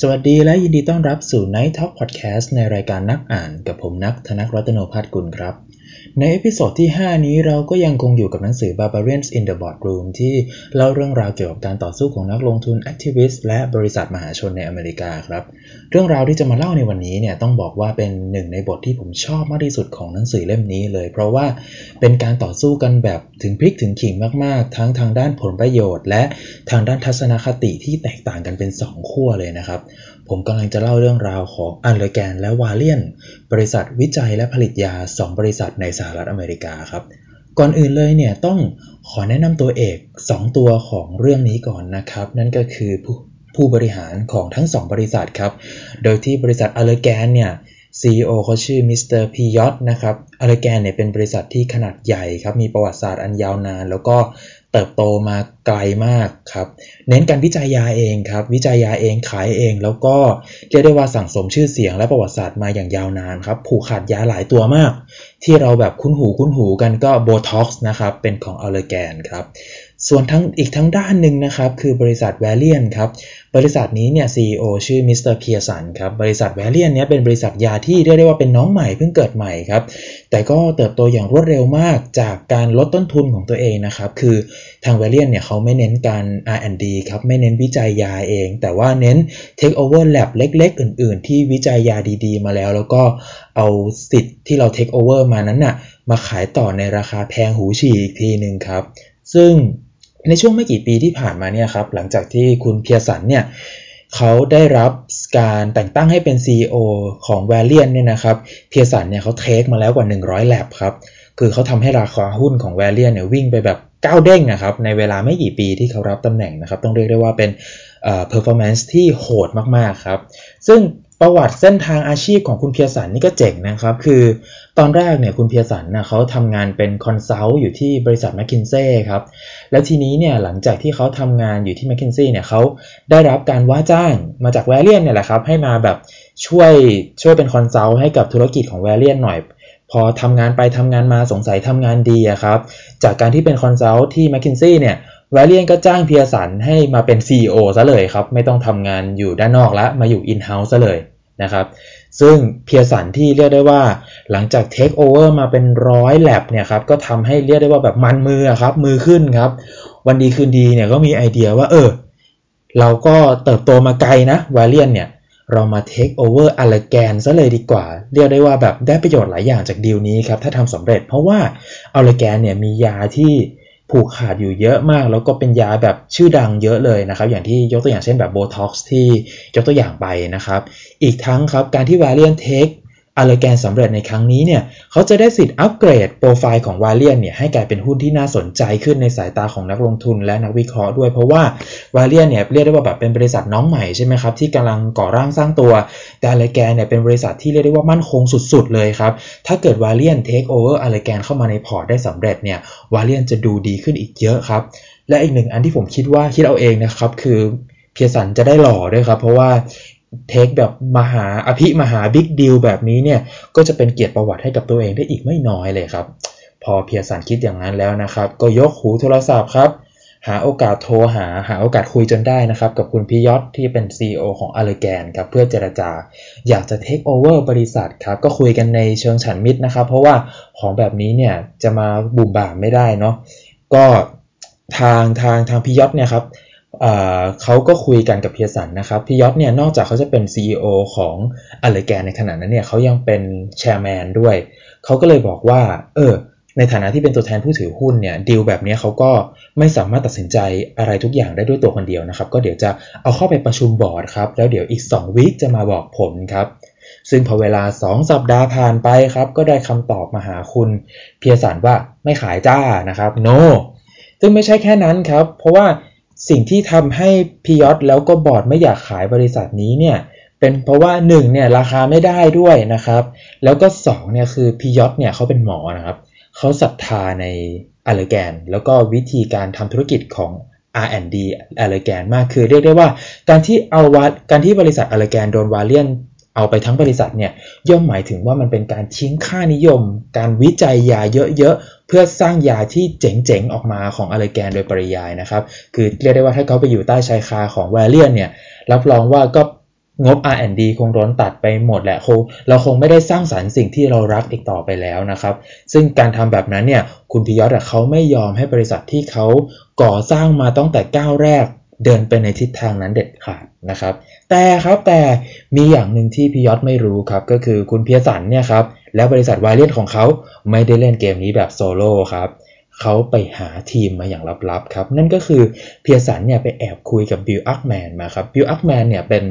สวัสดีและยินดีต้อนรับสู่ Night Talk Podcast ในรายการนักอ่านกับผมนักธนกรัตโนภาสกุลครับใน episode ที่ 5 นี้เราก็ยังคงอยู่กับหนังสือ Barbarians in the Boardroom ที่เล่าเรื่องราวเกี่ยวกับการต่อสู้ของนักลงทุน Activist และบริษัทมหาชนในอเมริกาครับ เรื่องราวที่จะมาเล่าในวันนี้เนี่ยต้องบอกว่าเป็นหนึ่งในบทที่ผมชอบมากที่สุดของหนังสือเล่มนี้เลย เพราะว่าเป็นการต่อสู้กันแบบถึงพริกถึงขิงมากๆ ทั้งทางด้านผลประโยชน์ และทางด้านทัศนคติที่แตกต่างกันเป็น 2 ขั้วเลยนะครับ ผมกำลังจะเล่าเรื่องราวของ Allergan และ Valeant บริษัทวิจัยและผลิตยา 2 บริษัทในสหรัฐอเมริกาครับ ก่อนอื่นเลยเนี่ยต้องขอแนะนำตัวเอก 2 ตัวของเรื่องนี้ก่อนนะครับ นั่นก็คือผู้ผู้บริหารของทั้ง 2 บริษัทครับ โดยที่บริษัท Allergan เนี่ย CEO เขาชื่อมิสเตอร์ Pyott นะครับ Allergan เนี่ยเป็นบริษัทที่ขนาดใหญ่ครับ มีประวัติศาสตร์อันยาวนาน แล้วก็ เติบโตมาไกลมากครับเน้นการวิจัยยาเองครับวิจัยยาเองขายเอง แล้วก็เรียกได้ว่าสั่งสมชื่อเสียงและประวัติศาสตร์มาอย่างยาวนานครับผูกขาดยาหลายตัวมาก ที่เราแบบคุ้นหูคุ้นหูกันก็โบท็อกซ์นะครับเป็นของ Allergan ครับ ส่วนทั้งอีกทั้งด้านหนึ่งนะครับ คือบริษัท Valeant ครับ บริษัทนี้เนี่ย CEO ชื่อมิสเตอร์ Pearson ครับ บริษัท Valeant เนี้ยเป็นบริษัทยาที่เรียกได้ว่าเป็นน้องใหม่เพิ่งเกิดใหม่ครับ แต่ก็เติบโตอย่างรวดเร็วมากจากการลดต้นทุนของตัวเองนะครับ คือทางแวลเลียนเนี่ยเขาไม่เน้นการ R&D ครับ ไม่เน้นวิจัยยาเอง แต่ว่าเน้น Take over lab เล็ก ๆ อื่น ๆ ที่วิจัยยาดี ๆ มาแล้ว แล้วก็เอาสิทธิ์ที่เรา Take over มานั้นน่ะมาขายต่อในราคาแพงหูฉี่อีกทีหนึ่งครับ ซึ่ง ในช่วงไม่กี่ปีที่ผ่านมาเนี่ยครับหลังจากที่คุณเพียสันเนี่ยเขาได้รับการแต่งตั้งให้เป็น CEO ของ v a l i a n เนี่ยนะครับเพียสันเนี่ยเขาเทคมาแล้วกว่า 100 แลบครับคือเขาทำให้ราคาหุ้นของ v a l i a n เนี่ยวิ่งไปแบบก้าวเด้งนะครับในเวลาไม่กี่ปีที่เขารับตำแหน่งนะครับต้องเรียกได้ว่าเป็น performance ที่โหดมากๆครับซึ่ง ประวัติเส้นทางอาชีพของคุณ Pearson นี่ก็เจ๋งนะครับ คือตอนแรกเนี่ยคุณ Pearson นะเขาทำงานเป็น consult อยู่ที่บริษัท McKinsey ครับ แล้วทีนี้เนี่ยหลังจากที่เขาทำงานอยู่ที่ McKinsey เนี่ยเขาได้รับการว่าจ้างมาจาก Valeant เนี่ยแหละครับ ให้มาแบบช่วยช่วยเป็น consult ให้กับธุรกิจของ Valeant หน่อย พอทำงานไปทำงานมาสงสัยทำงานดีอะครับ จากการที่เป็น consult ที่ McKinsey เนี่ย Valeant ก็จ้าง Pearson ให้มาเป็น CEO ซะเลยครับ ไม่ต้องทำงานอยู่ด้านนอกแล้วมาอยู่ in-house ซะเลยนะครับ ซึ่ง Pearson ที่เรียกได้ว่าหลังจาก take over มาเป็นร้อยแลบเนี่ยครับ ก็ทำให้เรียกได้ว่าแบบมันมือครับ มือขึ้นครับ วันดีคืนดีเนี่ยก็มีไอเดียว่าเออ เราก็เติบโตมาไกลนะ Valeant เนี่ยเรามา take over อ l ลแกนซะเลยดีกว่า เรียกได้ว่าแบบได้ประโยชน์หลายอย่างจากดีลนี้ครับ ถ้าทำสำเร็จเพราะว่าอ l ลแกนเนี่ยมียาที่ ผูกขาดอยู่เยอะมาก แล้วก็เป็นยาแบบชื่อดังเยอะเลยนะครับ อย่างที่ยกตัวอย่างเช่นแบบโบท็อกซ์ที่ยกตัวอย่างไปนะครับ อีกทั้งครับการที่วาเลียนเทค อ l ลแกนสำเร็จในครั้งนี้เนี่ยเขาจะได้สิทธิ์ upgrade profile ของ Valeant เนี่ยให้กลายเป็นหุ้นที่น่าสนใจขึ้นในสายตาของนักลงทุนและนักวิเคราะห์ด้วย เพราะว่าValeant เนี่ยเรียกได้ว่าแบบเป็นบริษัทน้องใหม่ใช่ไหมครับที่กำลังก่อร่างสร้างตัว แต่อ l ลแกนเนี่ยเป็นบริษัทที่เรียกได้ว่ามั่นคงสุดๆเลยครับถ้าเกิดวาเลียนเทคโอเวอร์อ l ลแกนเข้ามาในพอร์ตได้สำเร็จเนี่ย Valeant จะดูดีขึ้นอีกเยอะครับและอีกหนึ่งอันที่ผมคิดว่าคิดเอาเองนะครับคือ Pearson จะได้หล่อด้วยครับ เพราะว่า take แบบมหาอภิมหา big deal แบบนี้เนี่ยก็จะเป็นเกียรติประวัติให้กับตัวเองได้อีกไม่น้อยเลยครับ พอ Pearson คิดอย่างนั้นแล้วนะครับ ก็ยกหูโทรศัพท์ครับ หาโอกาสโทรหาหาโอกาสคุยจนได้นะครับ กับคุณพิยอตที่เป็น CEO ของอ l ลแกนครับเพื่อเจรจา อยากจะเทคโอเวอร์บริษัทครับก็คุยกันในเชิงฉันมิตรนะครับ เพราะว่าของแบบนี้เนี่ยจะมาบุ่มบ่ามไม่ได้เนาะก็ทางทางทางพิยอตเนี่ยครับ เขาก็คุยกันกับเพียสันนะครับพี่ยอตเนี่ยนอกจากเขาจะเป็น CEO ของอเลแกนในขณะนั้นเนี่ยเขายังเป็นแชร์แมนด้วย เขาก็เลยบอกว่า เออ ในฐานะที่เป็นตัวแทนผู้ถือหุ้นเนี่ยดีลแบบนี้เขาก็ไม่สามารถตัดสินใจอะไรทุกอย่างได้ด้วยตัวคนเดียวนะครับ ก็เดี๋ยวจะเอาเข้าไปประชุมบอร์ดครับ แล้วเดี๋ยวอีก2วีคจะมาบอกผลครับซึ่งพอเวลา 2 สัปดาห์ผ่านไปครับ ก็ได้คำตอบมาหาคุณเพียสันว่าไม่ขายจ้านะครับ no ซึ่งไม่ใช่แค่นั้นครับ เพราะว่า สิ่งที่ทำให้พียอตแล้วก็บอร์ดไม่อยากขายบริษัทนี้เนี่ยเป็นเพราะว่า1เนี่ยราคาไม่ได้ด้วยนะครับ แล้วก็2เนี่ยคือพียอตเนี่ยเขาเป็นหมอนะครับเขาศรัทธาในอเลแกน แล้วก็วิธีการทำธุรกิจของ R&D อเลแกนมากคือเรียกได้ว่าการที่เอาวาการที่บริษัทอเลแกนโดนวาเลียน เอาไปทั้งบริษัทเนี่ยย่อมหมายถึงว่ามันเป็นการทิ้งค่านิยม การวิจัยยาเยอะๆ เพื่อสร้างยาที่เจ๋งๆ ออกมาของอเลแกนโดยปริยายนะครับ คือเรียกได้ว่าถ้าเขาไปอยู่ใต้ชายคาของแวเลียนเนี่ยรับรองว่าก็งบ R&D คงโดนตัดไปหมดแหละคงเราคงไม่ได้สร้างสารรค์สิ่งที่เรารักอีกต่อไปแล้วนะครับ ซึ่งการทำแบบนั้นเนี่ยคุณพิยศเขาไม่ยอมให้บริษัทที่เขาก่อสร้างมาตั้งแต่ก้าวแรก เดินไปในทิศทางนั้นเด็ดขาดนะครับ แต่ครับแต่มีอย่างหนึ่งที่พิยศไม่รู้ครับ ก็คือคุณเพียสันเนี่ยครับ แล้วบริษัทวายเลียนของเขาไม่ได้เล่นเกมนี้แบบโซโล่ครับเขาไปหาทีมมาอย่างลับๆครับ นั่นก็คือเพียสันเนี่ยไปแอบคุยกับบิลอัคแมนมาครับบิลอัคแมนเนี่ยเป็น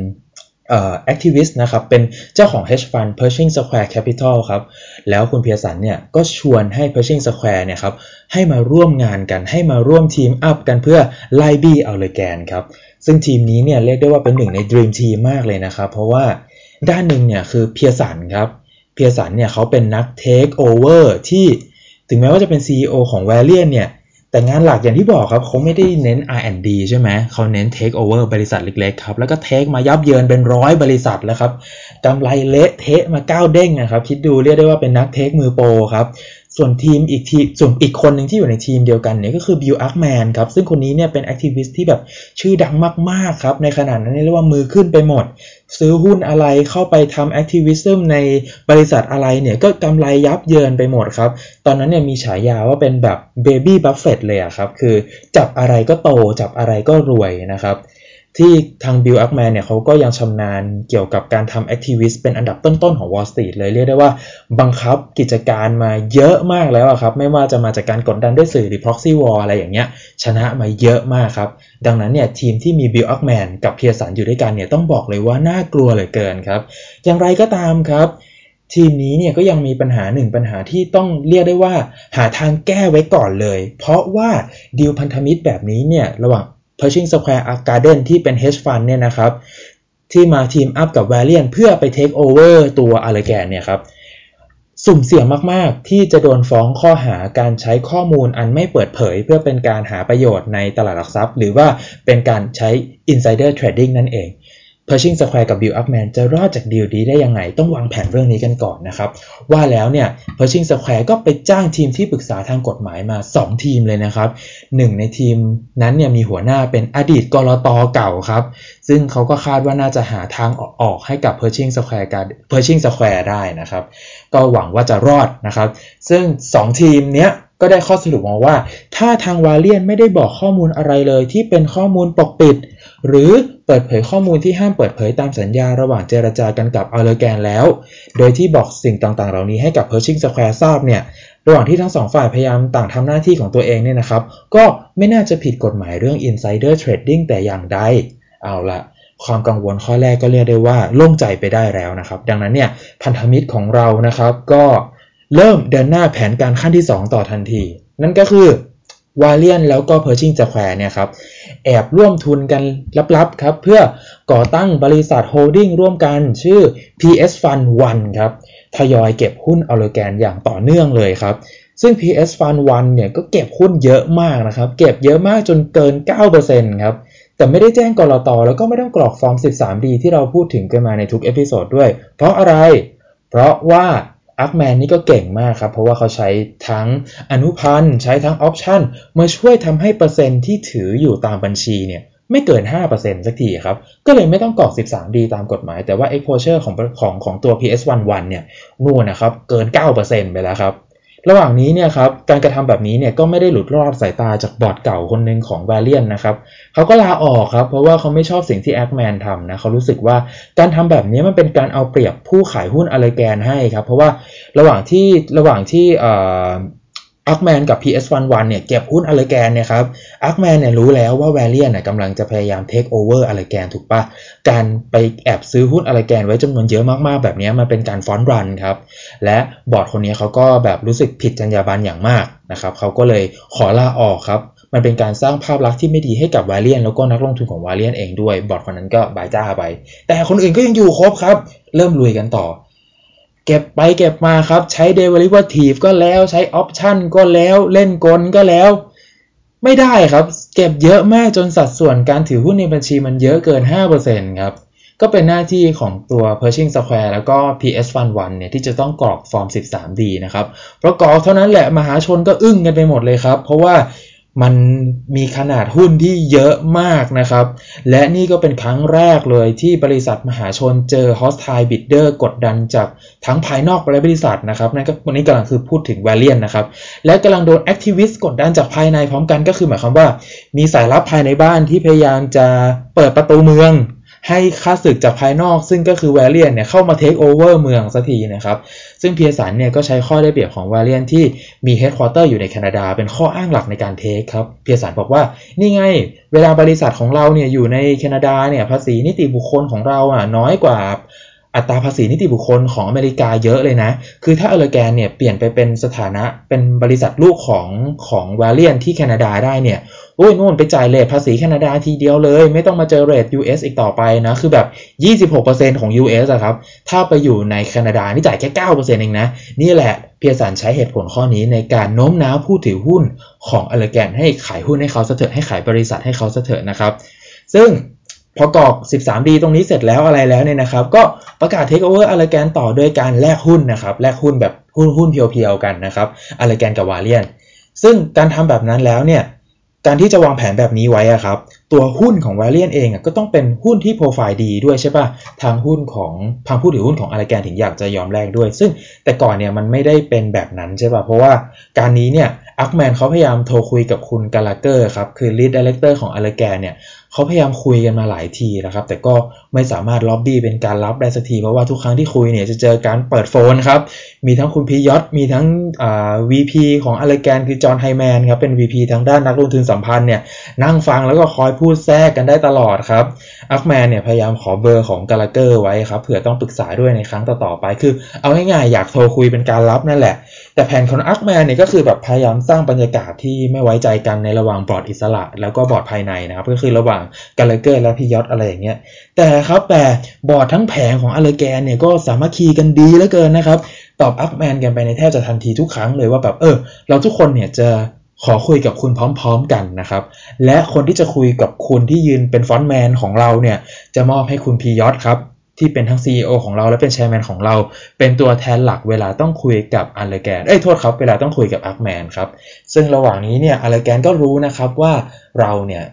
activist นะครับเป็นเจ้าของ hedge fund Pershing Square Capital ครับแล้วคุณเพียสันเนี่ยก็ชวนให้ Pershing Square เนี่ยครับให้มาร่วมงานกันให้มาร่วม team up กันเพื่อไล่บี้ Allergan ครับซึ่งทีมนี้เนี่ยเรียกได้ว่าเป็นหนึ่งใน Dream Team มากเลยนะครับ เพราะว่าด้านหนึ่งเนี่ยคือเพียสันครับเพียสันเนี่ยเขาเป็นนัก Take Over ที่ถึงแม้ว่าจะเป็น CEO ของ v a l i a n เนี่ย แต่งานหลักอย่างที่บอกครับเขาไม่ได้เน้น R&D ใช่ไหมเขาเน้น Take Over บริษัทเล็กๆครับ แล้วก็ Take มายับเยินเป็นร้อยบริษัทแล้วครับกำไรเละเทะมาก้าวเด้งนะครับ คิดดูเรียกได้ว่าเป็นนัก take มือโปรครับส่วนทีมอีกทีส่วนอีกคนหนึ่งที่อยู่ในทีมเดียวกันเนี่ยก็คือบิลอัคแมนครับ ซึ่งคนนี้เนี่ยเป็น activist ที่แบบชื่อดังมาก ๆ ครับ ในขณะนั้นเรียกว่ามือขึ้นไปหมด ซื้อหุ้นอะไรเข้าไปทำ activism ในบริษัทอะไรเนี่ยก็กำไรยับเยินไปหมดครับ ตอนนั้นเนี่ยมีฉายาว่าเป็นแบบ baby Buffett เลยอะครับ คือจับอะไรก็โตจับอะไรก็รวยนะครับ ที่ทางบิลอัคแมนเนี่ยเขาก็ยังชำนาญเกี่ยวกับการทำ activist เป็นอันดับต้นๆของ Wall Street เลยเรียกได้ว่าบังคับกิจการมาเยอะมากแล้วครับ ไม่ว่าจะมาจากการกดดันด้วยสื่อหรือ proxy war อะไรอย่างเงี้ย ชนะมาเยอะมากครับ ดังนั้นเนี่ยทีมที่มีบิลอัคแมนกับเพียสันอยู่ด้วยกันเนี่ยต้องบอกเลยว่าน่ากลัวเหลือเกินครับ อย่างไรก็ตามครับทีมนี้เนี่ยก็ยังมีปัญหาหนึ่งปัญหาที่ต้องเรียกได้ว่า หาทางแก้ไว้ก่อนเลย เพราะว่าดีลพันธมิตรแบบนี้เนี่ยระหว่าง Pershing Square Garden ที่เป็น hedge fund เนี่ยนะครับที่มาทีมอัพกับ Valiant เพื่อไป take over ตัว a l l e g a n เนี่ยครับสุ่มเสี่ยงมาก ๆ ที่จะโดนฟ้องข้อหาการใช้ข้อมูลอันไม่เปิดเผย เพื่อเป็นการหาประโยชน์ในตลาดหลักทรัพย์ หรือว่าเป็นการใช้ insider trading นั่นเอง Pershing Square กับ Bill Upman จะรอดจากดีลนี้ได้ยังไง ต้องวางแผนเรื่องนี้กันก่อนนะครับ ว่าแล้วเนี่ย Pershing Square ก็ไปจ้างทีมที่ปรึกษาทางกฎหมายมา 2 ทีมเลยนะครับหนึ่งในทีมนั้นเนี่ยมีหัวหน้าเป็นอดีตกรตเก่าครับ ซึ่งเขาก็คาดว่าน่าจะหาทางออกให้กับ Pershing Square การ Pershing Square ได้นะครับ ก็หวังว่าจะรอดนะครับ ซึ่ง 2 ทีมเนี้ย ก็ได้ข้อสรุปมาว่า ถ้าทาง Valeant ไม่ได้บอกข้อมูลอะไรเลยที่เป็นข้อมูลปกปิด หรือเปิดเผยข้อมูลที่ห้ามเปิดเผยตามสัญญาระหว่างเจรจากันกับ Allergan แล้ว โดยที่บอกสิ่งต่างๆ เหล่านี้ให้กับ Pershing Square ทราบเนี่ยระหว่างที่ทั้งสองฝ่ายพยายามต่างทำหน้าที่ของตัวเองเนี่ยนะครับ ก็ไม่น่าจะผิดกฎหมายเรื่อง insider trading แต่อย่างใดเอาละความกังวลข้อแรกก็เรียกได้ว่าโล่งใจไปได้แล้วนะครับ ดังนั้นเนี่ยพันธมิตรของเรานะครับก็ เริ่มเดินหน้าแผนการขั้นที่ 2 ต่อทันที นั่นก็คือ Valeant แล้วก็ Pershing Square เนี่ยครับแอบร่วมทุนกันลับๆครับเพื่อก่อตั้งบริษัท holding ร่วมกันชื่อ PS Fund 1ครับทยอยเก็บหุ้น Allergan อย่างต่อเนื่องเลยครับ ซึ่ง PS Fund 1เนี่ยก็เก็บหุ้นเยอะมากนะครับ เก็บเยอะมากจนเกิน 9%ครับแต่ไม่ได้แจ้งกรอตอแล้วก็ไม่ต้องกรอกฟอร์ม 13D ที่เราพูดถึงกันมาในทุก episode ด้วย เพราะอะไร เพราะว่า อัคแมนนี่ก็เก่งมากครับ เพราะว่าเขาใช้ทั้งอนุพันธ์ใช้ทั้ง option มาช่วยทำให้เปอร์เซ็นต์ที่ถืออยู่ตามบัญชีเนี่ยไม่เกิน 5%สักทีครับ ก็เลยไม่ต้องกรอก 13D ตามกฎหมาย แต่ว่า exposure ของของของตัว PS11 เนี่ยนู่นนะครับ เกิน 9%ไปแล้วครับ ระหว่างนี้เนี่ยครับการกระทำแบบนี้เนี่ยก็ไม่ได้หลุดรอดสายตาจากบอร์ดเก่าคนหนึ่งของ v a l i a n นะครับเขาก็ลาออกครับเพราะว่าเขาไม่ชอบสิ่งที่อัคแมนทำนะเขารู้สึกว่าการทำแบบนี้มันเป็นการเอาเปรียบผู้ขายหุ้น Allergan นะครับเพราะว่าระหว่างที่ระหว่างที่ อาร์คแมนกับ PS11 เนี่ยเก็บหุ้น Allergan เนี่ยครับอัคแมนเนี่ยรู้แล้วว่า Valeant เนี่ยกำลังจะพยายาม take over Allergan ถูกปะการไปแอบซื้อหุ้น Allergan ไว้จำนวนเยอะมากๆ แบบนี้มันเป็นการ front run ครับและบอร์ดคนนี้เขาก็แบบรู้สึกผิดจรรยาบรรณอย่างมากนะครับเขาก็เลยขอลาออกครับมันเป็นการสร้างภาพลักษณ์ที่ไม่ดีให้กับ Valeant แล้วก็นักลงทุนของ Valeant เองด้วยบอร์ดคนนั้นก็ bye จ้าไป แต่คนอื่นก็ยังอยู่ครบครับ เริ่มลุยกันต่อ เก็บไปเก็บมาครับ ใช้ derivative ก็แล้วใช้ option ก็แล้วเล่นกลก็แล้ว ไม่ได้ครับ เก็บเยอะมากจนสัดส่วนการถือหุ้นในบัญชีมันเยอะเกิน 5%ครับ ก็เป็นหน้าที่ของตัว Pershing Square แล้วก็ PS Fund 1เนี่ยที่จะต้องกรอกฟอร์ม 13D นะครับเพราะกรอกเท่านั้นแหละมหาชนก็อึ้งกันไปหมดเลยครับ เพราะว่า มันมีขนาดหุ้นที่เยอะมากนะครับ และนี่ก็เป็นครั้งแรกเลยที่บริษัทมหาชนเจอ hostile bidder กดดันจากทั้งภายนอกและบริษัทนะครับนั่นก็วันนี้กำลังคือพูดถึง Valiant นะครับ และกำลังโดน activist กดดันจากภายในพร้อมกันก็คือหมายความว่า มีสายลับภายในบ้านที่พยายามจะเปิดประตูเมืองให้ค่าศึกจากภายนอกซึ่งก็คือแวเลียนเนี่ยเข้ามาเทคโอเวอร์เมืองสักทีนะครับ ซึ่งเพียสันเนี่ยก็ใช้ข้อได้เปรียบของวาเลียนที่มี headquarter อยู่ในแคนาดา เป็นข้ออ้างหลักในการ take ครับ เพียสันบอกว่า นี่ไง เวลาบริษัทของเราเนี่ยอยู่ในแคนาดาเนี่ยภาษีนิติบุคคลของเราอะน้อยกว่า อัตราภาษีนิติบุคคลของอเมริกาเยอะเลยนะ คือถ้า Allergan เนี่ยเปลี่ยนไปเป็นสถานะเป็นบริษัทลูกของของ Valeant ที่แคนาดาได้เนี่ยโอ้ยนู่นไปจ่าย rate ภาษีแคนาดาทีเดียวเลย ไม่ต้องมาเจอเรท US อีกต่อไปนะ คือแบบ 26%ของ US อะครับ ถ้าไปอยู่ในแคนาดานี่จ่ายแค่ 9%เองนะ นี่แหละเพียสันใช้เหตุผลข้อนี้ในการโน้มน้าวผู้ถือหุ้นของ Allergan ให้ขายหุ้นให้เขาเสียเถิดให้ขายบริษัทให้เขาเสียเถิดนะครับ ซึ่ง พอกรอก 13D ตรงนี้เสร็จแล้วอะไรแล้วเนี่ยนะครับ ก็ประกาศ take over Allergan ต่อด้วยการแลกหุ้นนะครับแลกหุ้นแบบหุ้นหุ้นเพียวๆกันนะครับ Allergan กับ Valeant ซึ่งการทำแบบนั้นแล้วเนี่ยการที่จะวางแผนแบบนี้ไว้อะครับตัวหุ้นของ Valeant เองก็ต้องเป็นหุ้นที่โปรไฟล์ดีด้วยใช่ปะทางหุ้นของทางผู้ถือหุ้นของ Allergan ถึงอยากจะยอมแลกด้วย ซึ่งแต่ก่อนเนี่ยมันไม่ได้เป็นแบบนั้นใช่ปะเพราะว่าก่อนหน้านี้เนี่ยอัคแมนเขาพยายามโทรคุยกับคุณกาลาเกอร์ครับคือ lead director ของ Allergan เนี่ย เขาพยายามคุยกันมาหลายทีนะครับ แต่ก็ไม่สามารถล็อบบี้เป็นการลับได้สักที เพราะว่าทุกครั้งที่คุยเนี่ยจะเจอการเปิด phone ครับ มีทั้งคุณพียอดมีทั้งอ่า VP ของ Allergan คือจอห์นไฮแมนครับ เป็น VP ทางด้านนักลงทุนสัมพันธ์เนี่ยนั่งฟังแล้วก็คอยพูดแทรกกันได้ตลอดครับ อัคแมนเนี่ยพยายามขอเบอร์ของกาลาเกอร์ไว้ครับเผื่อต้องปรึกษาด้วยในครั้งต่อๆไป คือเอาง่ายๆอยากโทรคุยเป็นการลับนั่นแหละ แต่แผนของอัคแมนเนี่ยก็คือแบบพยายามสร้างบรรยากาศที่ไม่ไว้ใจกันในระหว่างบอร์ดอิสระ แล้วก็บอร์ดภายในนะครับก็คือระหว่างกาลาเกอร์และพียอดอะไรอย่างเงี้ยแต่ครับแต่บอร์ดทั้งแผงของ Allergan เนี่ยก็สามัคคีกันดีเหลือเกินนะครับตอบอัคแมนกันไปในแทบจะทันทีทุกครั้งเลยว่าแบบเออเราทุกคนเนี่ยจะ ขอคุยกับคุณพร้อมๆกันนะครับ และคนที่จะคุยกับคุณที่ยืนเป็น front man ของเราเนี่ย จะมอบให้คุณพียอดครับ ที่เป็นทั้ง CEO ของเราและเป็น chairman ของเรา เป็นตัวแทนหลักเวลาต้องคุยกับ Allergan เอ้ยโทษครับ เวลาต้องคุยกับอัคแมนครับ ซึ่งระหว่างนี้เนี่ย Allergan ก็รู้นะครับว่าเราเนี่ย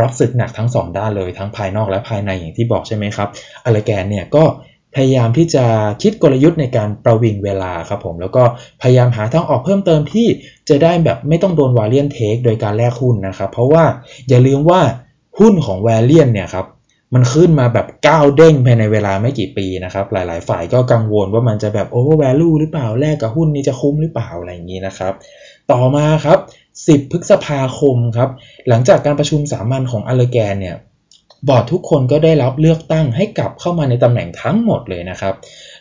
รับศึกหนักทั้ง 2 ด้านเลยทั้งภายนอกและภายในอย่างที่บอกใช่ไหมครับ Allergan เนี่ยก็ พยายามที่จะคิดกลยุทธ์ในการประวิงเวลาครับผมแล้วก็พยายามหาทางออกเพิ่มเติมที่จะได้แบบไม่ต้องโดนวาเลียนเทคโดยการแลกหุ้นนะครับเพราะว่าอย่าลืมว่าหุ้นของวาเลียนเนี่ยครับมันขึ้นมาแบบก้าวเด้งภายในเวลาไม่กี่ปีนะครับ หลายๆ ฝ่ายก็กังวลว่ามันจะแบบโอเวอร์แวลูหรือเปล่าแลกกับหุ้นนี้จะคุ้มหรือเปล่าอะไรอย่างนี้นะครับ ต่อมาครับ 10 พฤษภาคมครับ หลังจากการประชุมสามัญของอเลแกนเนี่ย บอร์ดทุกคนก็ได้รับเลือกตั้งให้กลับเข้ามาในตำแหน่งทั้งหมดเลยนะครับ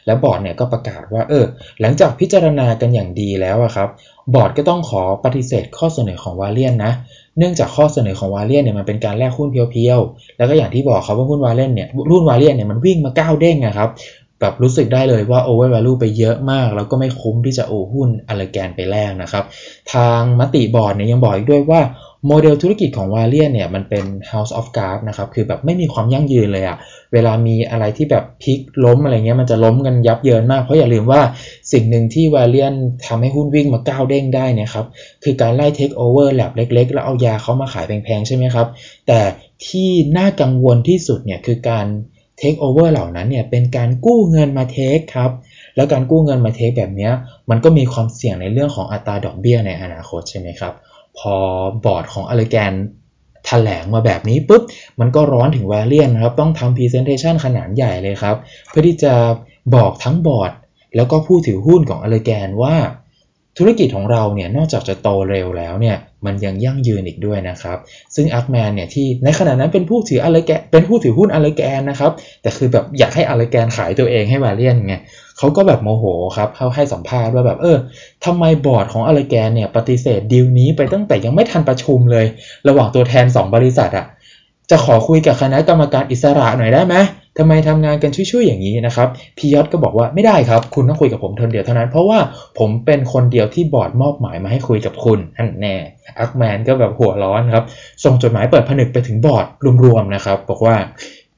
และบอร์ดเนี่ยก็ประกาศว่าเออหลังจากพิจารณากันอย่างดีแล้วครับบอร์ดก็ต้องขอปฏิเสธข้อเสนอของ Valeant นะเนื่องจากข้อเสนอของ Valeant เนี่ยมันเป็นการแลกหุ้นเพียวๆแล้วก็อย่างที่บอกครับว่าหุ้น Valeant เนี่ยหุ้น Valeant เนี่ยมันวิ่งมาเก้าเด้งนะครับแบบรู้สึกได้เลยว่า over value ไปเยอะมาก แล้วก็ไม่คุ้มที่จะเอาหุ้น Allergan ไปแลกนะครับ ทางมติบอร์ดเนี่ยยังบอกอีกด้วยว่า โมเดลธุรกิจของ Valeant เนี่ยมันเป็น house of cards นะครับ คือแบบไม่มีความยั่งยืนเลยอะเวลามีอะไรที่แบบพลิกล้มอะไรเงี้ยมันจะล้มกันยับเยินมาก เพราะอย่าลืมว่าสิ่งหนึ่งที่ Valeant ทำให้หุ้นวิ่งมาเก้าเด้งได้เนี่ยครับ คือการไล่ take over lab เล็ก ๆ แล้วเอายาเขามาขายแพงๆ ใช่ไหมครับ แต่ที่น่ากังวลที่สุดเนี่ยคือการ take over เหล่านั้นเนี่ยเป็นการกู้เงินมา take ครับแล้วการกู้เงินมา take แบบนี้มันก็มีความเสี่ยงในเรื่องของอัตราดอกเบี้ยในอนาคตใช่ไหมครับ พอบอร์ดของ Allergan แถลงมาแบบนี้ปุ๊บ มันก็ร้อนถึง Valeant ครับ ต้องทำ presentation ขนาดใหญ่เลยครับ เพื่อที่จะบอกทั้งบอร์ด แล้วก็ผู้ถือหุ้นของ Allergan ว่า ธุรกิจของเราเนี่ยนอกจากจะโตเร็วแล้วเนี่ยมันยังยั่งยืนอีกด้วยนะครับ ซึ่งอาร์คแมนเนี่ยที่ในขณะนั้นเป็นผู้ถือ Allergan เป็นผู้ถือหุ้น Allergan นะครับ แต่คือแบบอยากให้ Allergan ขายตัวเองให้ Valeant ไง เขาก็แบบโมโหครับเขาให้สัมภาษณ์ว่าแบบเออทำไมบอร์ดของ Allergan เนี่ยปฏิเสธดีลนี้ไปตั้งแต่ยังไม่ทันประชุมเลย ระหว่างตัวแทน 2 บริษัทอะจะขอคุยกับคณะกรรมการอิสระหน่อยได้ไหมทำไมทำงานกันชุ่ยๆอย่างนี้นะครับพียอตก็บอกว่าไม่ได้ครับ คุณต้องคุยกับผมคนเดียวเท่านั้น เพราะว่าผมเป็นคนเดียวที่บอร์ดมอบหมายมาให้คุยกับคุณนั่นแน่อัคแมนก็แบบหัวร้อนครับ ส่งจดหมายเปิดผนึกไปถึงบอร์ดรวมๆนะครับ บอกว่า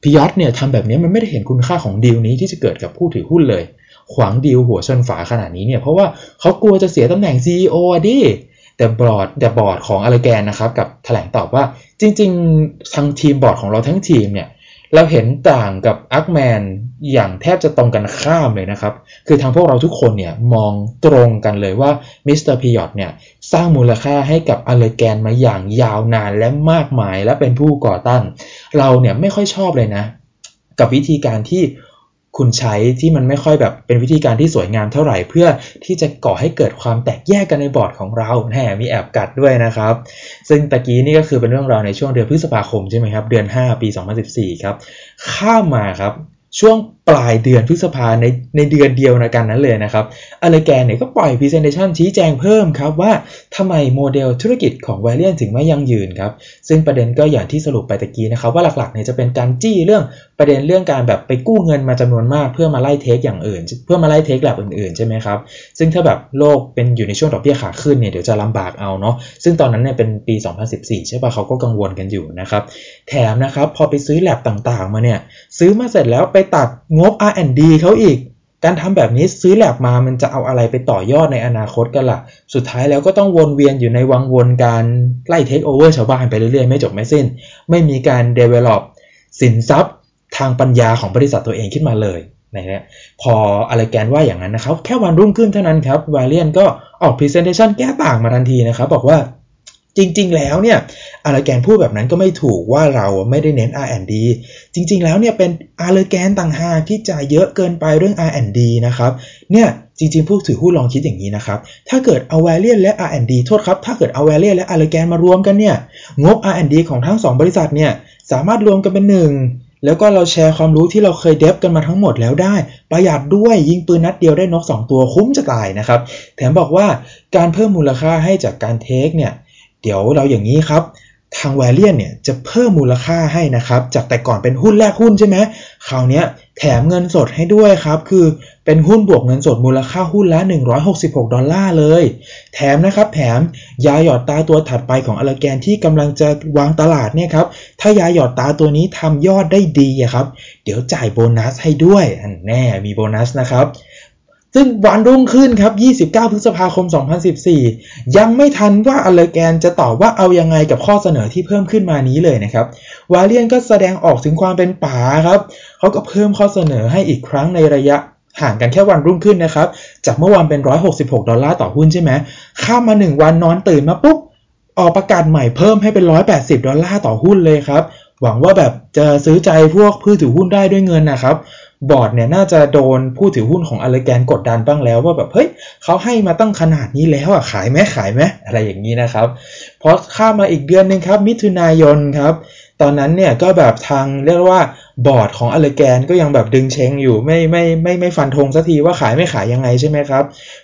พียอตเนี่ยทำแบบนี้มันไม่ได้เห็นคุณค่าของดีลนี้ที่จะเกิดกับผู้ถือหุ้นเลย ขวางดีลหัวชนฝาขนาดนี้เนี่ยเพราะว่าเขากลัวจะเสียตำแหน่ง CEO ดิแต่บอร์ดแต่บอร์ดของ Allergan นะครับกลับแถลงตอบว่าจริง ๆ ทางทีมบอร์ดของเราทั้งทีมเนี่ยเราเห็นต่างกับอาร์คแมนอย่างแทบจะตรงกันข้ามเลยนะครับ คือทางพวกเราทุกคนเนี่ยมองตรงกันเลยว่ามิสเตอร์พียอตเนี่ยสร้างมูลค่าให้กับ Allergan มาอย่างยาวนานและมากมายและเป็นผู้ก่อตั้ง เราเนี่ยไม่ค่อยชอบเลยนะ กับวิธีการที่ คุณใช้ที่มันไม่ค่อยแบบเป็นวิธีการที่สวยงามเท่าไหร่ เพื่อที่จะก่อให้เกิดความแตกแยกกันในบอร์ดของเราแหมมีแอบกัดด้วยนะครับ ซึ่งตะกี้นี่ก็คือเป็นเรื่องราวในช่วงเดือนพฤษภาคมใช่ไหมครับ เดือน 5 ปี 2014 ครับ ข้ามมาครับช่วง ปลายเดือนพฤษภาในในเดือนเดียวกันนั้นเลยนะครับอเลแกนเนี่ยก็ปล่อย Presentation ชี้แจงเพิ่มครับว่าทำไมโมเดลธุรกิจของ v a l i a n ถึงไม่ยั่งยืนครับ ซึ่งประเด็นก็อย่างที่สรุปไปตะกี้นะครับ ว่าหลักๆเนี่ยจะเป็นการจี้เรื่องประเด็นเรื่องการแบบไปกู้เงินมาจำนวนมากเพื่อมาไล่เทคอย่างอื่น เพื่อมาไล่เทคแบบอื่นๆใช่ไหมครับซึ่งถ้าแบบโลกเป็นอยู่ในช่วงดอกเบี้ยขาขึ้นเนี่ยเดี๋ยวจะลำบากเอาเนาะซึ่งตอนนั้นเนี่ยเป็นปี 2014 ใช่ปะเขาก็กังวลกันอยู่นะครับแถมนะครับพอไปซื้อแลบต่างๆ มาเนี่ยซื้อมาเสร็จแล้วไปตัดงบ R&D เขาอีก การทำแบบนี้ซื้อแลบมามันจะเอาอะไรไปต่อยอดในอนาคตกันละ่ะ สุดท้ายแล้วก็ต้องวนเวียนอยู่ในวังวนการไล่ take over ชาวบ้านไปเรื่อยๆ ไม่จบไม่สิ้น ไม่มีการ develop สินทรัพย์ทางปัญญาของบริษัทตัวเองขึ้นมาเลยนะฮะพอ Allergan ว่าอย่างนั้นนะครับ แค่วันรุ่งขึ้นเท่านั้นครับ Valeant ก็ออก presentation แก้ต่างมาทันทีนะครับ บอกว่า จริง ๆ แล้วเนี่ย Allergan พูดแบบนั้นก็ไม่ถูกว่าเราไม่ได้เน้น R&D จริง ๆ แล้วเนี่ยเป็น Allergan ต่างหากที่จ่ายเยอะเกินไปเรื่อง R&D นะครับเนี่ยจริง ๆ ผู้ถือหุ้นลองคิดอย่างนี้นะครับ ถ้าเกิดเอาแวเลียนและ R&D โทษครับ ถ้าเกิดเอาแวเลียนและอาร์แกนมารวมกันเนี่ยงบ R&D ของทั้ง 2 บริษัทเนี่ยสามารถรวมกันเป็นหนึ่งแล้วก็เราแชร์ความรู้ที่เราเคยเดฟกันมาทั้งหมดแล้วได้ ประหยัดด้วยยิงปืนนัดเดียวได้นก 2 ตัวคุ้มจะตายนะครับ แถมบอกว่าการเพิ่มมูลค่าให้จากการเทคเนี่ย เดี๋ยวเราอย่างนี้ครับ ทางแวเลียนเนี่ยจะเพิ่มมูลค่าให้นะครับ จากแต่ก่อนเป็นหุ้นแลกหุ้นใช่ไหมคราวนี้แถมเงินสดให้ด้วยครับ คือเป็นหุ้นบวกเงินสดมูลค่าหุ้นละ 166 ดอลลาร์เลย แถมนะครับแถมยาหยอดตาตัวถัดไปของอลาแกนที่กำลังจะวางตลาดเนี่ยครับ ถ้ายาหยอดตาตัวนี้ทำยอดได้ดีครับ เดี๋ยวจ่ายโบนัสให้ด้วยแน่มีโบนัสนะครับ ซึ่งวันรุ่งขึ้นครับ 29 พฤษภาคม 2014 ยังไม่ทันว่าอเลแกนจะตอบว่าเอายังไงกับข้อเสนอที่เพิ่มขึ้นมานี้เลยนะครับ วาเลียนก็แสดงออกถึงความเป็นป๋าครับ เขาก็เพิ่มข้อเสนอให้อีกครั้งในระยะห่างกันแค่วันรุ่งขึ้นนะครับ จากเมื่อวานเป็น 166 ดอลลาร์ต่อหุ้นใช่ไหม ข้ามมา 1 วันนอนตื่นมาปุ๊บ ออกประกาศใหม่เพิ่มให้เป็น 180 ดอลลาร์ต่อหุ้นเลยครับ หวังว่าแบบจะซื้อใจพวกผู้ถือหุ้นได้ด้วยเงินนะครับ บอร์ดเนี่ยน่าจะโดนผู้ถือหุ้นของอเลแกนกดดันบ้างแล้ว ว่าแบบเฮ้ยเขาให้มาตั้งขนาดนี้แล้วอะขายไหมขายไหมอะไรอย่างนี้นะครับพอข้ามาอีกเดือนหนึ่งครับ มิถุนายนครับ ตอนนั้นเนี่ยก็แบบทางเรียกว่าบอร์ดของอเลแกนก็ยังแบบดึงเชงอยู่ไม่ไม่ไม่ไม่ฟันธงสักทีว่าขายไม่ขายยังไงใช่ไหมครับ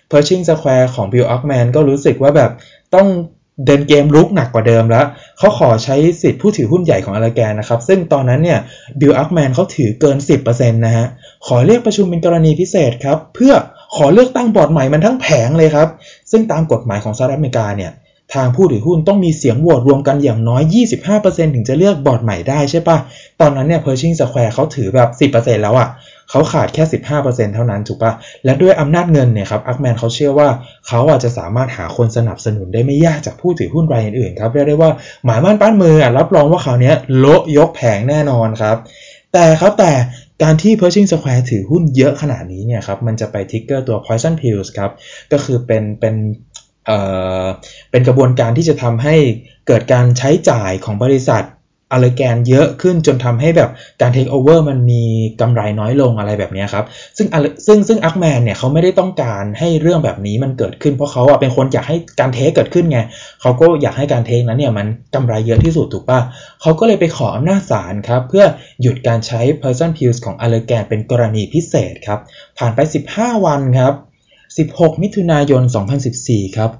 Pershing Square ของ Bill Ackman ก็รู้สึกว่าแบบต้อง เดินเกมลุกหนักกว่าเดิมแล้ว เขาขอใช้สิทธิผู้ถือหุ้นใหญ่ของอลาแกนนะครับ ซึ่งตอนนั้นเนี่ยบิลอัคแมนเขาถือเกิน 10%นะฮะ ขอเรียกประชุมเป็นกรณีพิเศษครับ เพื่อขอเลือกตั้งบอร์ดใหม่มันทั้งแผงเลยครับ ซึ่งตามกฎหมายของสหรัฐอเมริกาเนี่ยทางผู้ถือหุ้นต้องมีเสียงโหวตรวมกันอย่างน้อย 25%ถึงจะเลือกบอร์ดใหม่ได้ใช่ปะตอนนั้นเนี่ย Pershing Square เขาถือแบบ 10%แล้วอะ่ะ เขาขาดแค่ 15%เท่านั้นถูกปะและด้วยอำนาจเงินเนี่ยครับอัคแมนเขาเชื่อว่าเขาอาจจะสามารถหาคนสนับสนุนได้ไม่ยากจากผู้ถือหุ้นรายอื่นๆครับเรียกได้ว่าหมายมั่นปั้นมือรับรองว่าคราวนี้โละยกแผงแน่นอนครับ แต่ครับแต่การที่ Pershing Square ถือหุ้นเยอะขนาดนี้เนี่ยครับมันจะไป trigger ตัว Poison Pills ครับก็คือเป็นเป็นเอ่อเป็นกระบวนการที่จะทำให้เกิดการใช้จ่ายของบริษัท อะไรแกนเยอะขึ้นจนทำให้แบบการเทคโอเวอร์มันมีกำไรน้อยลงอะไรแบบนี้ครับ ซึ่งซึ่งซึ่งอัคแมนเนี่ยเขาไม่ได้ต้องการให้เรื่องแบบนี้มันเกิดขึ้นเพราะเขาอะเป็นคนอยากให้การเทคเกิดขึ้นไงเขาก็อยากให้การเทคนั้นเนี่ยมันกำไรเยอะที่สุดถูกปะเขาก็เลยไปขออำนาจศาลครับ เพื่อหยุดการใช้ person pills ของอเลแกนเป็นกรณีพิเศษครับ ผ่านไป 15 วันครับ 16 มิถุนายน 2014 ครับ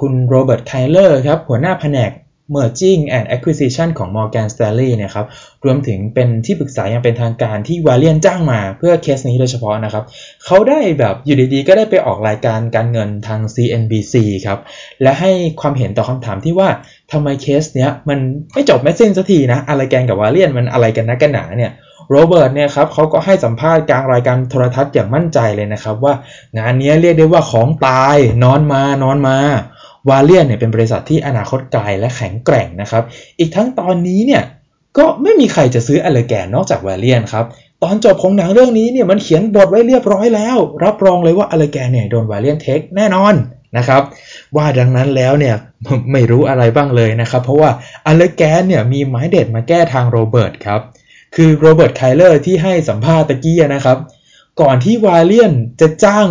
คุณโรเบิร์ตไคลเลอร์ครับหัวหน้าแผนก Merging and Acquisition ของ Morgan Stanley นะครับรวมถึงเป็นที่ปรึกษาอย่างเป็นทางการที่วาเลียนจ้างมาเพื่อเคสนี้โดยเฉพาะนะครับเขาได้แบบอยู่ดีๆ ก็ได้ไปออกรายการการเงินทาง CNBC ครับและให้ความเห็นต่อคำถามที่ว่าทำไมเคสเนี้ยมันไม่จบไม่สิ้นสักทีนะ อะไรแกนกับวาเลียนมันอะไรกันนักกันหนาเนี่ยโรเบิร์ตเนี่ยครับเขาก็ให้สัมภาษณ์กลางรายการโทรทัศน์อย่างมั่นใจเลยนะครับว่างานนี้เรียกได้ว่าของตายนอนมานอนมา วาเลียนเนี่ยเป็นบริษัทที่อนาคตไกลและแข็งแกร่งนะครับ อีกทั้งตอนนี้เนี่ยก็ไม่มีใครจะซื้ออเลแกนนอกจากวาเลียนครับ ตอนจบของหนังเรื่องนี้เนี่ยมันเขียนบทไว้เรียบร้อยแล้ว รับรองเลยว่าอเลแกนเนี่ยโดนวาเลียนเทคแน่นอนนะครับ ว่าดังนั้นแล้วเนี่ยไม่รู้อะไรบ้างเลยนะครับ เพราะว่าAllergan เนี่ยมีไม้เด็ดมาแก้ทางโรเบิร์ตครับคือโรเบิร์ตคินด์เลอร์ที่ให้สัมภาษณ์ตะกี้นะครับ ก่อนที่ Valeant จะจ้าง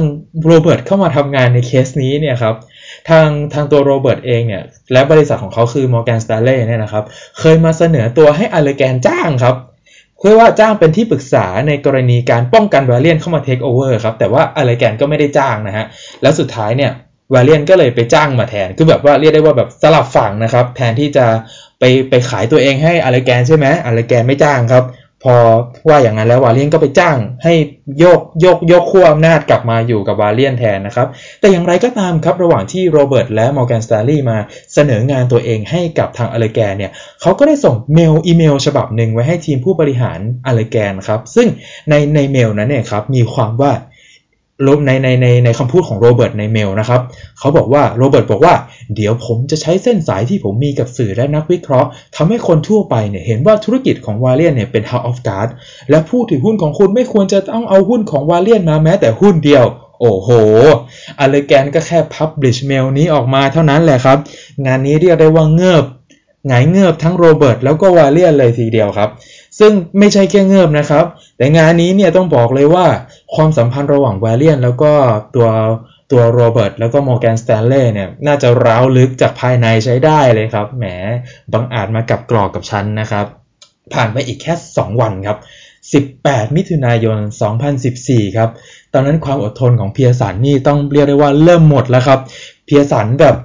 โรเบิร์ตเข้ามาทำงานในเคสนี้เนี่ยครับ ทางทางตัวโรเบิร์ตเองเนี่ย และบริษัทของเขาคือ Morgan Stanley เนี่ยนะครับ เคยมาเสนอตัวให้ Allergan จ้างครับเพื่อว่าจ้างเป็นที่ปรึกษาในกรณีการป้องกัน Valeant เข้ามา take over ครับ แต่ว่า Allergan ก็ไม่ได้จ้างนะฮะ แล้วสุดท้ายเนี่ยValeant ก็เลยไปจ้างมาแทน คือแบบว่าเรียกได้ว่าแบบสลับฝั่งนะครับ แทนที่จะไปไปขายตัวเองให้ Allergan ใช่ไหม Allergan ไม่จ้างครับ อว่าอย่างนั้นแล้ว Valeant ก็ไปจ้างให้โยกโยกโยกขั้วอำนาจกลับมาอยู่กับ Valeant แทนนะครับ แต่อย่างไรก็ตามครับระหว่างที่โรเบิร์ตและ Morgan Stanley มาเสนองานตัวเองให้กับทาง Allergan เนี่ยเขาก็ได้ส่งเมลอีเมล ฉบับหนึ่งไว้ให้ทีมผู้บริหาร Allergan ครับ ซึ่งในในเมลนั้นเนี่ยครับมีความว่า ในในในในคำพูดของโรเบิร์ตในเมลนะครับเขาบอกว่าโรเบิร์ตบอกว่า เดี๋ยวผมจะใช้เส้นสายที่ผมมีกับสื่อและนักวิเคราะห์ทำให้คนทั่วไปเนี่ยเห็นว่าธุรกิจของ Valeant เนี่ยเป็น House of Cards และผู้ถือหุ้นของคุณไม่ควรจะต้องเอาหุ้นของ Valeant มาแม้แต่หุ้นเดียว โอ้โห Allergan ก็แค่ publish เมลนี้ออกมาเท่านั้นแหละครับ งานนี้เรียกได้ว่าเงือบหงายเงือบทั้งโรเบิร์ตแล้วก็ Valeant เลยทีเดียวครับ ซึ่งไม่ใช่แค่เงิบนะครับ แต่งานนี้เนี่ยต้องบอกเลยว่าความสัมพันธ์ระหว่าง Valeant แล้วก็ตัวตัวโรเบิร์ตแล้วก็ Morgan Stanley เนี่ยน่าจะร้าวลึกจากภายในใช้ได้เลยครับ แหมบังอาจมากลับกลอกกับฉันนะครับ ผ่านไปอีกแค่ 2 วันครับ 18 มิถุนายน 2014 ครับ ตอนนั้นความอดทนของเพียสันนี่ต้องเรียกได้ว่าเริ่มหมดแล้วครับ เพียสันแบบ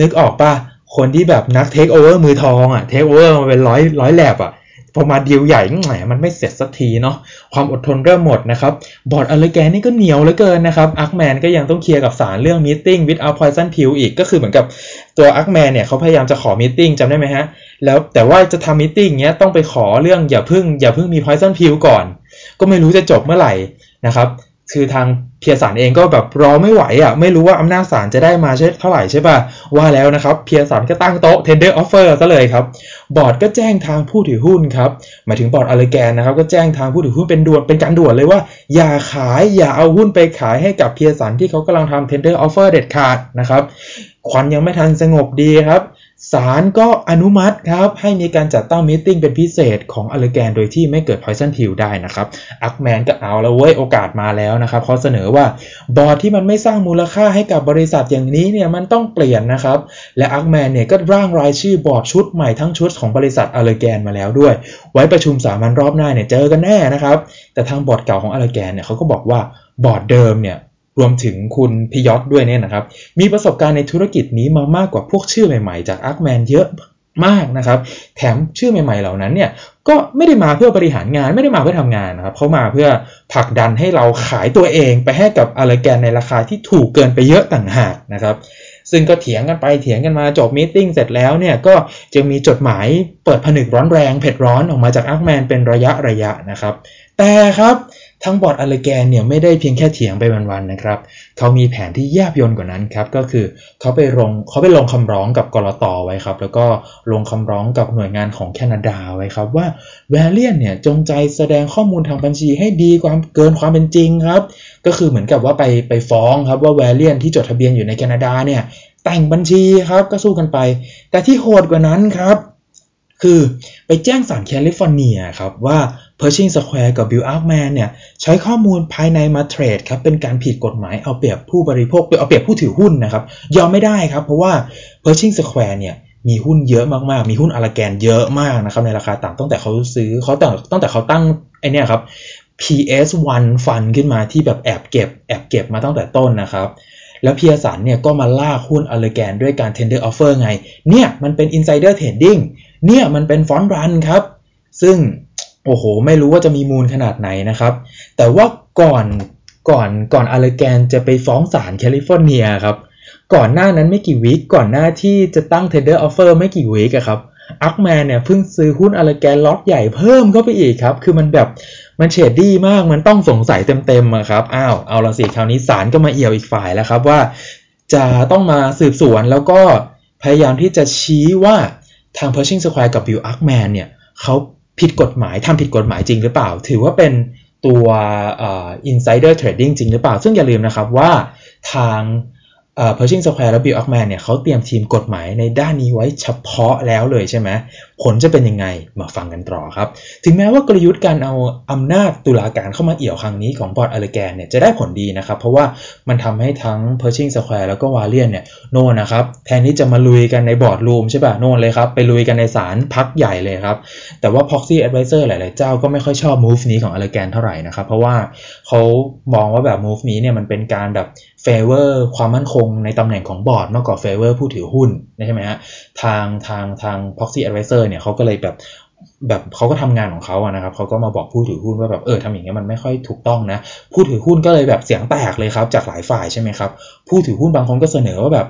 นึกออกปะคนที่แบบนัก take over มือทองอะ take over มาเป็นร้อยร้อยแลบอะ พอมาดีลใหญ่แหมมันไม่เสร็จสักทีเนาะความอดทนเริ่มหมดนะครับบอร์ด Allergan นี่ก็เหนียวเหลือเกินนะครับอัคแมนก็ยังต้องเคลียร์กับศาลเรื่อง meeting without poison pill อีกก็คือเหมือนกับตัวอัคแมนเนี่ยเขาพยายามจะขอ meeting จำได้ไหมฮะแล้วแต่ว่าจะทำ meeting เนี้ยต้องไปขอเรื่องอย่าพึ่งอย่าพึ่งมี poison pill ก่อน ก็ไม่รู้จะจบเมื่อไหร่นะครับ คือทางเพียสันเองก็แบบรอไม่ไหวอะไม่รู้ว่าอำนาจศาลจะได้มาใช่เท่าไหร่ใช่ป่ะ ว่าแล้วนะครับ เพียสันก็ตั้งโต๊ะ tender offer ซะเลยครับ บอร์ดก็แจ้งทางผู้ถือหุ้นครับหมายถึงบอร์ดอเลแกนนะครับ ก็แจ้งทางผู้ถือหุ้นเป็นด่วนเป็นการด่วนเลยว่า อย่าขายอย่าเอาหุ้นไปขายให้กับเพียสันที่เขากำลังทำ tender offer เด็ดขาดนะครับควันยังไม่ทันสงบดีครับ ศาลก็อนุมัติครับ ให้มีการจัดตั้ง meeting เป็นพิเศษของอเลแกนโดยที่ไม่เกิด poison pill ได้นะครับอักแมนก็เอาแล้วเว้ยโอกาสมาแล้วนะครับเขาเสนอว่าบอร์ดที่มันไม่สร้างมูลค่าให้กับบริษัทอย่างนี้เนี่ยมันต้องเปลี่ยนนะครับ และอักแมนเนี่ยก็ร่างรายชื่อบอร์ดชุดใหม่ทั้งชุดของบริษัทอเลแกนมาแล้วด้วย ไว้ประชุมสามัญรอบหน้าเนี่ยเจอกันแน่นะครับแต่ทางบอร์ดเก่าของอเลแกนเนี่ยเขาก็บอกว่าบอร์ดเดิมเนี่ย รวมถึงคุณพิยอตด้วยเนี่ยนะครับ มีประสบการณ์ในธุรกิจนี้มามากกว่าพวกชื่อใหม่ๆ จากอาร์คแมนเยอะมากนะครับ แถมชื่อใหม่ๆเหล่านั้นเนี่ยก็ไม่ได้มาเพื่อบริหารงานไม่ได้มาเพื่อทำงานนะครับเขามาเพื่อผลักดันให้เราขายตัวเองไปให้กับอเลแกนในราคาที่ถูกเกินไปเยอะต่างหากนะครับ ซึ่งก็เถียงกันไปเถียงกันมาจบ meeting เสร็จแล้วเนี่ยก็จะมีจดหมายเปิดผนึกร้อนแรงเผ็ดร้อนออกมาจากอาร์คแมนเป็นระยะระยะนะครับ แต่ครับ ทั้งบอร์ดอเลแกนเนี่ยไม่ได้เพียงแค่เถียงไปวันๆนะครับ เขามีแผนที่แยบยลกว่านั้นครับ ก็คือเขาไปลงเขาไปลงคำร้องกับกลต.ไว้ครับ แล้วก็ลงคำร้องกับหน่วยงานของแคนาดาไว้ครับว่าแวลเลียนเนี่ยจงใจแสดงข้อมูลทางบัญชีให้ดีความเกินความเป็นจริงครับ ก็คือเหมือนกับว่าไปไปฟ้องครับว่าแวลเลียนที่จดทะเบียนอยู่ในแคนาดาเนี่ยแต่งบัญชีครับก็สู้กันไป แต่ที่โหดกว่านั้นครับ คือไปแจ้งศาลแคลิฟอร์เนียครับว่า Pershing Square กับ Bill Ackman เนี่ยใช้ข้อมูลภายในมาเทรดครับเป็นการผิดกฎหมายเอาเปรียบผู้บริโภคเอาเปรียบผู้ถือหุ้นนะครับยอมไม่ได้ครับเพราะว่า Pershing Square เนี่ยมีหุ้นเยอะมากๆ มีหุ้นอเลแกนเยอะมากนะครับในราคาต่ำตั้งแต่เขาซื้อเขาตั้งตั้งแต่เขาตั้งไอ้เนี่ยครับ PS1 ฟันขึ้นมาที่แบบแอบเก็บแอบเก็บมาตั้งแต่ต้นนะครับ แล้วเพียสันเนี่ยก็มาลากหุ้นอเลแกนด้วยการ tender offer ไง เนี่ยมันเป็น insider trading เนี่ยมันเป็น front run ครับ ซึ่ง โอ้โห ไม่รู้ว่าจะมีมูลขนาดไหนนะครับ แต่ว่าก่อนก่อนก่อนอเลแกนจะไปฟ้องศาลแคลิฟอร์เนียครับ ก่อนหน้านั้นไม่กี่วิคก่อนหน้าที่จะตั้ง tender offer ไม่กี่วิคครับอักแมนเนี่ยเพิ่งซื้อหุ้นอเลแกนล็อตใหญ่เพิ่มเข้าไปอีกครับ คือมันแบบมันเฉดดี้มากมันต้องสงสัยเต็มๆอะครับอ้าวเอาละสิคราวนี้ศาลก็มาเอี่ยวอีกฝ่ายแล้วครับว่า จะต้องมาสืบสวนแล้วก็พยายามที่จะชี้ว่าทาง Pershing Square กับ Bill Ackman เนี่ยเขา ผิดกฎหมายทำผิดกฎหมายจริงหรือเปล่า ถือว่าเป็นตัว insider trading จริงหรือเปล่า ซึ่งอย่าลืมนะครับว่าทาง เอ่อ Pershing Square และ Bill Ackman เนี่ยเขาเตรียมทีมกฎหมายในด้านนี้ไว้เฉพาะแล้วเลยใช่ไหมผลจะเป็นยังไงมาฟังกันต่อครับ ถึงแม้ว่ากลยุทธ์การเอาอำนาจตุลาการเข้ามาเอี่ยวครั้งนี้ของบอร์ดอเลแกนเนี่ยจะได้ผลดีนะครับ เพราะว่ามันทำให้ทั้ง Pershing Square แล้วก็วาเลียนเนี่ยโน่นนะครับแทนที่จะมาลุยกันในบอร์ดรูมใช่ป่ะโน่นเลยครับ ไปลุยกันในศาลพักใหญ่เลยครับ แต่ว่า Proxy Advisor หลาย ๆ เจ้าก็ไม่ค่อยชอบ move นี้ของอเลแกนเท่าไหร่นะครับเพราะว่าเขามองว่าแบบ move นี้เนี่ยมันเป็นการแบบ favor ความมั่นคงในตำแหน่งของบอร์ดมากกว่า favor ผู้ถือหุ้นใช่ไหมฮะทางทางทาง proxy advisor เนี่ยเขาก็เลยแบบแบบเขาก็ทำงานของเขาอะนะครับเขาก็มาบอกผู้ถือหุ้นว่าแบบเออทำอย่างเงี้ยมันไม่ค่อยถูกต้องนะ ผู้ถือหุ้นก็เลยแบบเสียงแตกเลยครับ จากหลายฝ่ายใช่ไหมครับ ผู้ถือหุ้นบางคนก็เสนอว่าแบบ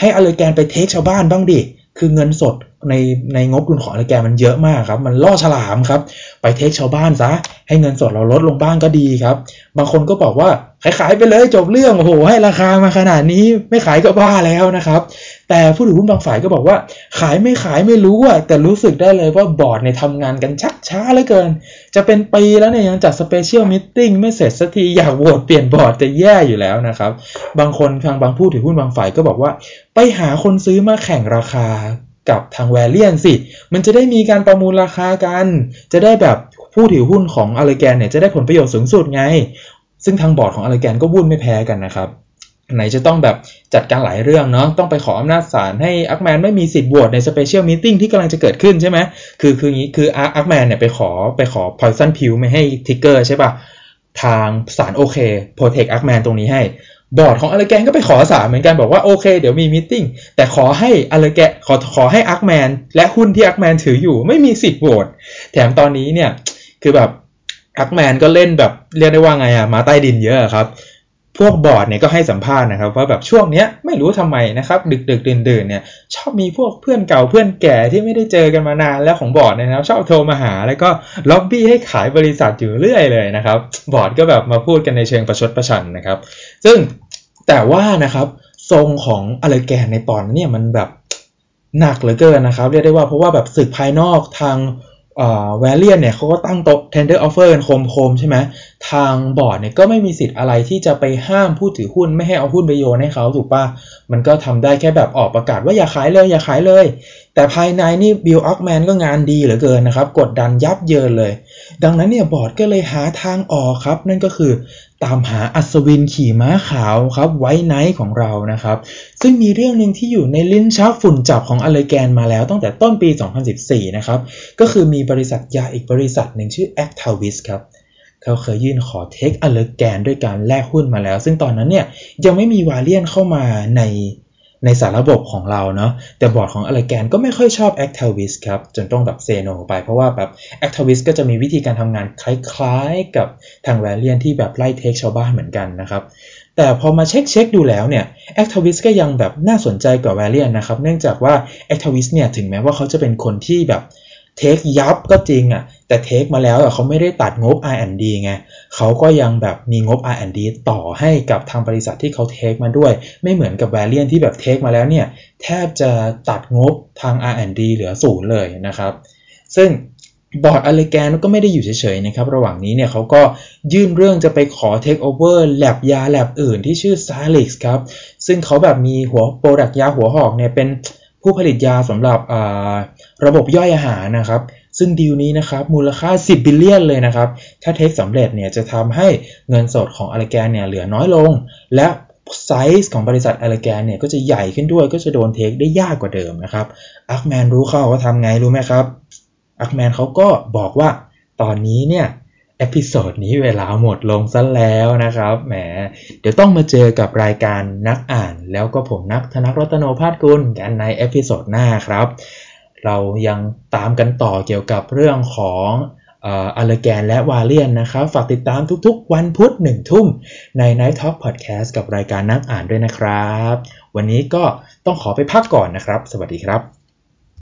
ให้อเลแกนไป take ชาวบ้านบ้างดิ คือเงินสดในในงบดุลของอเลแกนมันเยอะมากครับ มันล่อฉลามครับ ไป take ชาวบ้านซะ ให้เงินสดเราลดลงบ้างก็ดีครับ บางคนก็บอกว่าขายขายไปเลยจบเรื่องโอ้โหให้ราคามาขนาดนี้ไม่ขายก็บ้าแล้วนะครับ แต่ผู้ถือหุ้นบางฝ่ายก็บอกว่า ขายไม่ขายไม่รู้อะแต่รู้สึกได้เลยว่าบอร์ดเนี่ยทำงานกันชักช้าเหลือเกิน จะเป็นปีแล้วเนี่ยยังจัด special meeting ไม่เสร็จสักทีอยากโหวตเปลี่ยนบอร์ดจะแย่อยู่แล้วนะครับ บางคนทางบางผู้ถือหุ้นบางฝ่ายก็บอกว่า ไปหาคนซื้อมาแข่งราคากับทางแวลเลียนสิ มันจะได้มีการประมูลราคากัน จะได้แบบผู้ถือหุ้นของอเลแกนเนี่ยจะได้ผลประโยชน์สูงสุดไง ซึ่งทางบอร์ดของอเลแกนก็วุ่นไม่แพ้กันนะครับ ไหนจะต้องแบบจัดการหลายเรื่องเนาะต้องไปขออำนาจศาลให้อักแมนไม่มีสิทธิ์โหวตใน special meeting ที่กำลังจะเกิดขึ้นใช่ไหมคือคืองี้คืออักแมนเนี่ยไปขอไปขอ poison pill ไม่ให้ trigger ใช่ปะทางศาลโอเค protect อักแมนตรงนี้ให้บอร์ดของอเลแกนก็ไปขอศาลเหมือนกันบอกว่าโอเคเดี๋ยวมี meeting แต่ขอให้อเลแกนขอขอให้อักแมนและหุ้นที่อักแมนถืออยู่ไม่มีสิทธิ์โหวตแถมตอนนี้เนี่ยคือแบบอักแมนก็เล่นแบบเรียกได้ว่าไงอะมาใต้ดินเยอะครับ พวกบอร์ดเนี่ยก็ให้สัมภาษณ์นะครับ ว่าแบบช่วงเนี้ยไม่รู้ทำไมนะครับ ดึกดึกดื่นดื่นเนี่ยชอบมีพวกเพื่อนเก่าเพื่อนแก่ที่ไม่ได้เจอกันมานานแล้วของบอร์ดนะครับชอบโทรมาหาแล้วก็ล็อบบี้ให้ขายบริษัทอยู่เรื่อยเลยนะครับ บอร์ดก็แบบมาพูดกันในเชิงประชดประชันนะครับ ซึ่งแต่ว่านะครับทรงของอเลแกนในตอนนี้มันแบบหนักเหลือเกินนะครับ เรียกได้ว่าเพราะว่าแบบศึกภายนอกทาง แวลเลียนเนี่ยเขาก็ตั้งโต๊ะ tender offer กันโคมๆใช่ไหมทางบอร์ดเนี่ยก็ไม่มีสิทธิ์อะไรที่จะไปห้ามผู้ถือหุ้นไม่ให้เอาหุ้นไปโยนให้เขาถูกปะมันก็ทำได้แค่แบบออกประกาศว่าอย่าขายเลยอย่าขายเลย แต่ภายในนี่บิลอักแมนก็งานดีเหลือเกินนะครับ กดดันยับเยินเลย ดังนั้นเนี่ยบอร์ดก็เลยหาทางออกครับ นั่นก็คือ ตามหาอัศวินขี่ม้าขาวครับ white knight ของเรานะครับ ซึ่งมีเรื่องหนึ่งที่อยู่ในลิ้นชักฝุ่นจับของอเลแกนมาแล้วตั้งแต่ต้นปี 2014 นะครับ ก็คือมีบริษัทยาอีกบริษัทหนึ่งชื่อ Actavis ครับเขาเคยยื่นขอ take อเลแกนด้วยการแลกหุ้นมาแล้ว ซึ่งตอนนั้นเนี่ยยังไม่มีวาเลียนเข้ามาใน ในสารระบบของเราเนาะแต่บอร์ดของอเลแกนก็ไม่ค่อยชอบ Actavis ครับ จนต้องแบบเซโนไปเพราะว่าแบบ Actavis ก็จะมีวิธีการทำงานคล้ายๆกับทางแวลเลียนที่แบบไล่เทคชาวบ้านเหมือนกันนะครับ แต่พอมาเช็คเช็คดูแล้วเนี่ย Actavis ก็ยังแบบน่าสนใจกว่า Valiant นะครับ เนื่องจากว่า Actavis เนี่ยถึงแม้ว่าเขาจะเป็นคนที่แบบ เทคยับก็จริงอะ่ะแต่เทคมาแล้วเขาไม่ได้ตัดงบ R&D ไงเขาก็ยังแบบมีงบ R&D ต่อให้กับทางบริษัทที่เขา take มาด้วย ไม่เหมือนกับ Valiant ที่แบบ take มาแล้วเนี่ยแทบจะตัดงบทาง R&D เหลือศูนย์เลยนะครับ ซึ่งบอร์ดอเลแกนก็ไม่ได้อยู่เฉยๆนะครับ ระหว่างนี้เนี่ยเขาก็ยื่นเรื่องจะไปขอ Take Over แล็บยาแล็บอื่นที่ชื่อ s a l i x ครับ ซึ่งเขาแบบมีหัว product ยาหัวหอกเนี่ยเป็น ผู้ผลิตยาสำหรับระบบย่อยอาหารนะครับ ซึ่งดีลนี้นะครับมูลค่า 10 billion เลยนะครับ ถ้า take สำเร็จเนี่ยจะทำให้เงินสดของอเลแกนเนี่ยเหลือน้อยลง และไซส์ของบริษัทอเลแกนเนี่ยก็จะใหญ่ขึ้นด้วยก็จะโดน take ได้ยากกว่าเดิมนะครับอักแมนรู้เข้าว่าทำไงรู้ไหมครับอักแมนเขาก็บอกว่าตอนนี้เนี่ย episode นี้เวลาหมดลงซะแล้วนะครับ แหม เดี๋ยวต้องมาเจอกับรายการนักอ่าน แล้วก็ผมนักธนรัตโนภาสกุลกันใน episode หน้าครับ เรายังตามกันต่อเกี่ยวกับเรื่องของอเลแกนและวาเลียนนะครับ ฝากติดตามทุกๆ วันพุธหนึ่งทุ่มใน Night Talk Podcast กับรายการนักอ่านด้วยนะครับ วันนี้ก็ต้องขอไปพักก่อนนะครับ สวัสดีครับ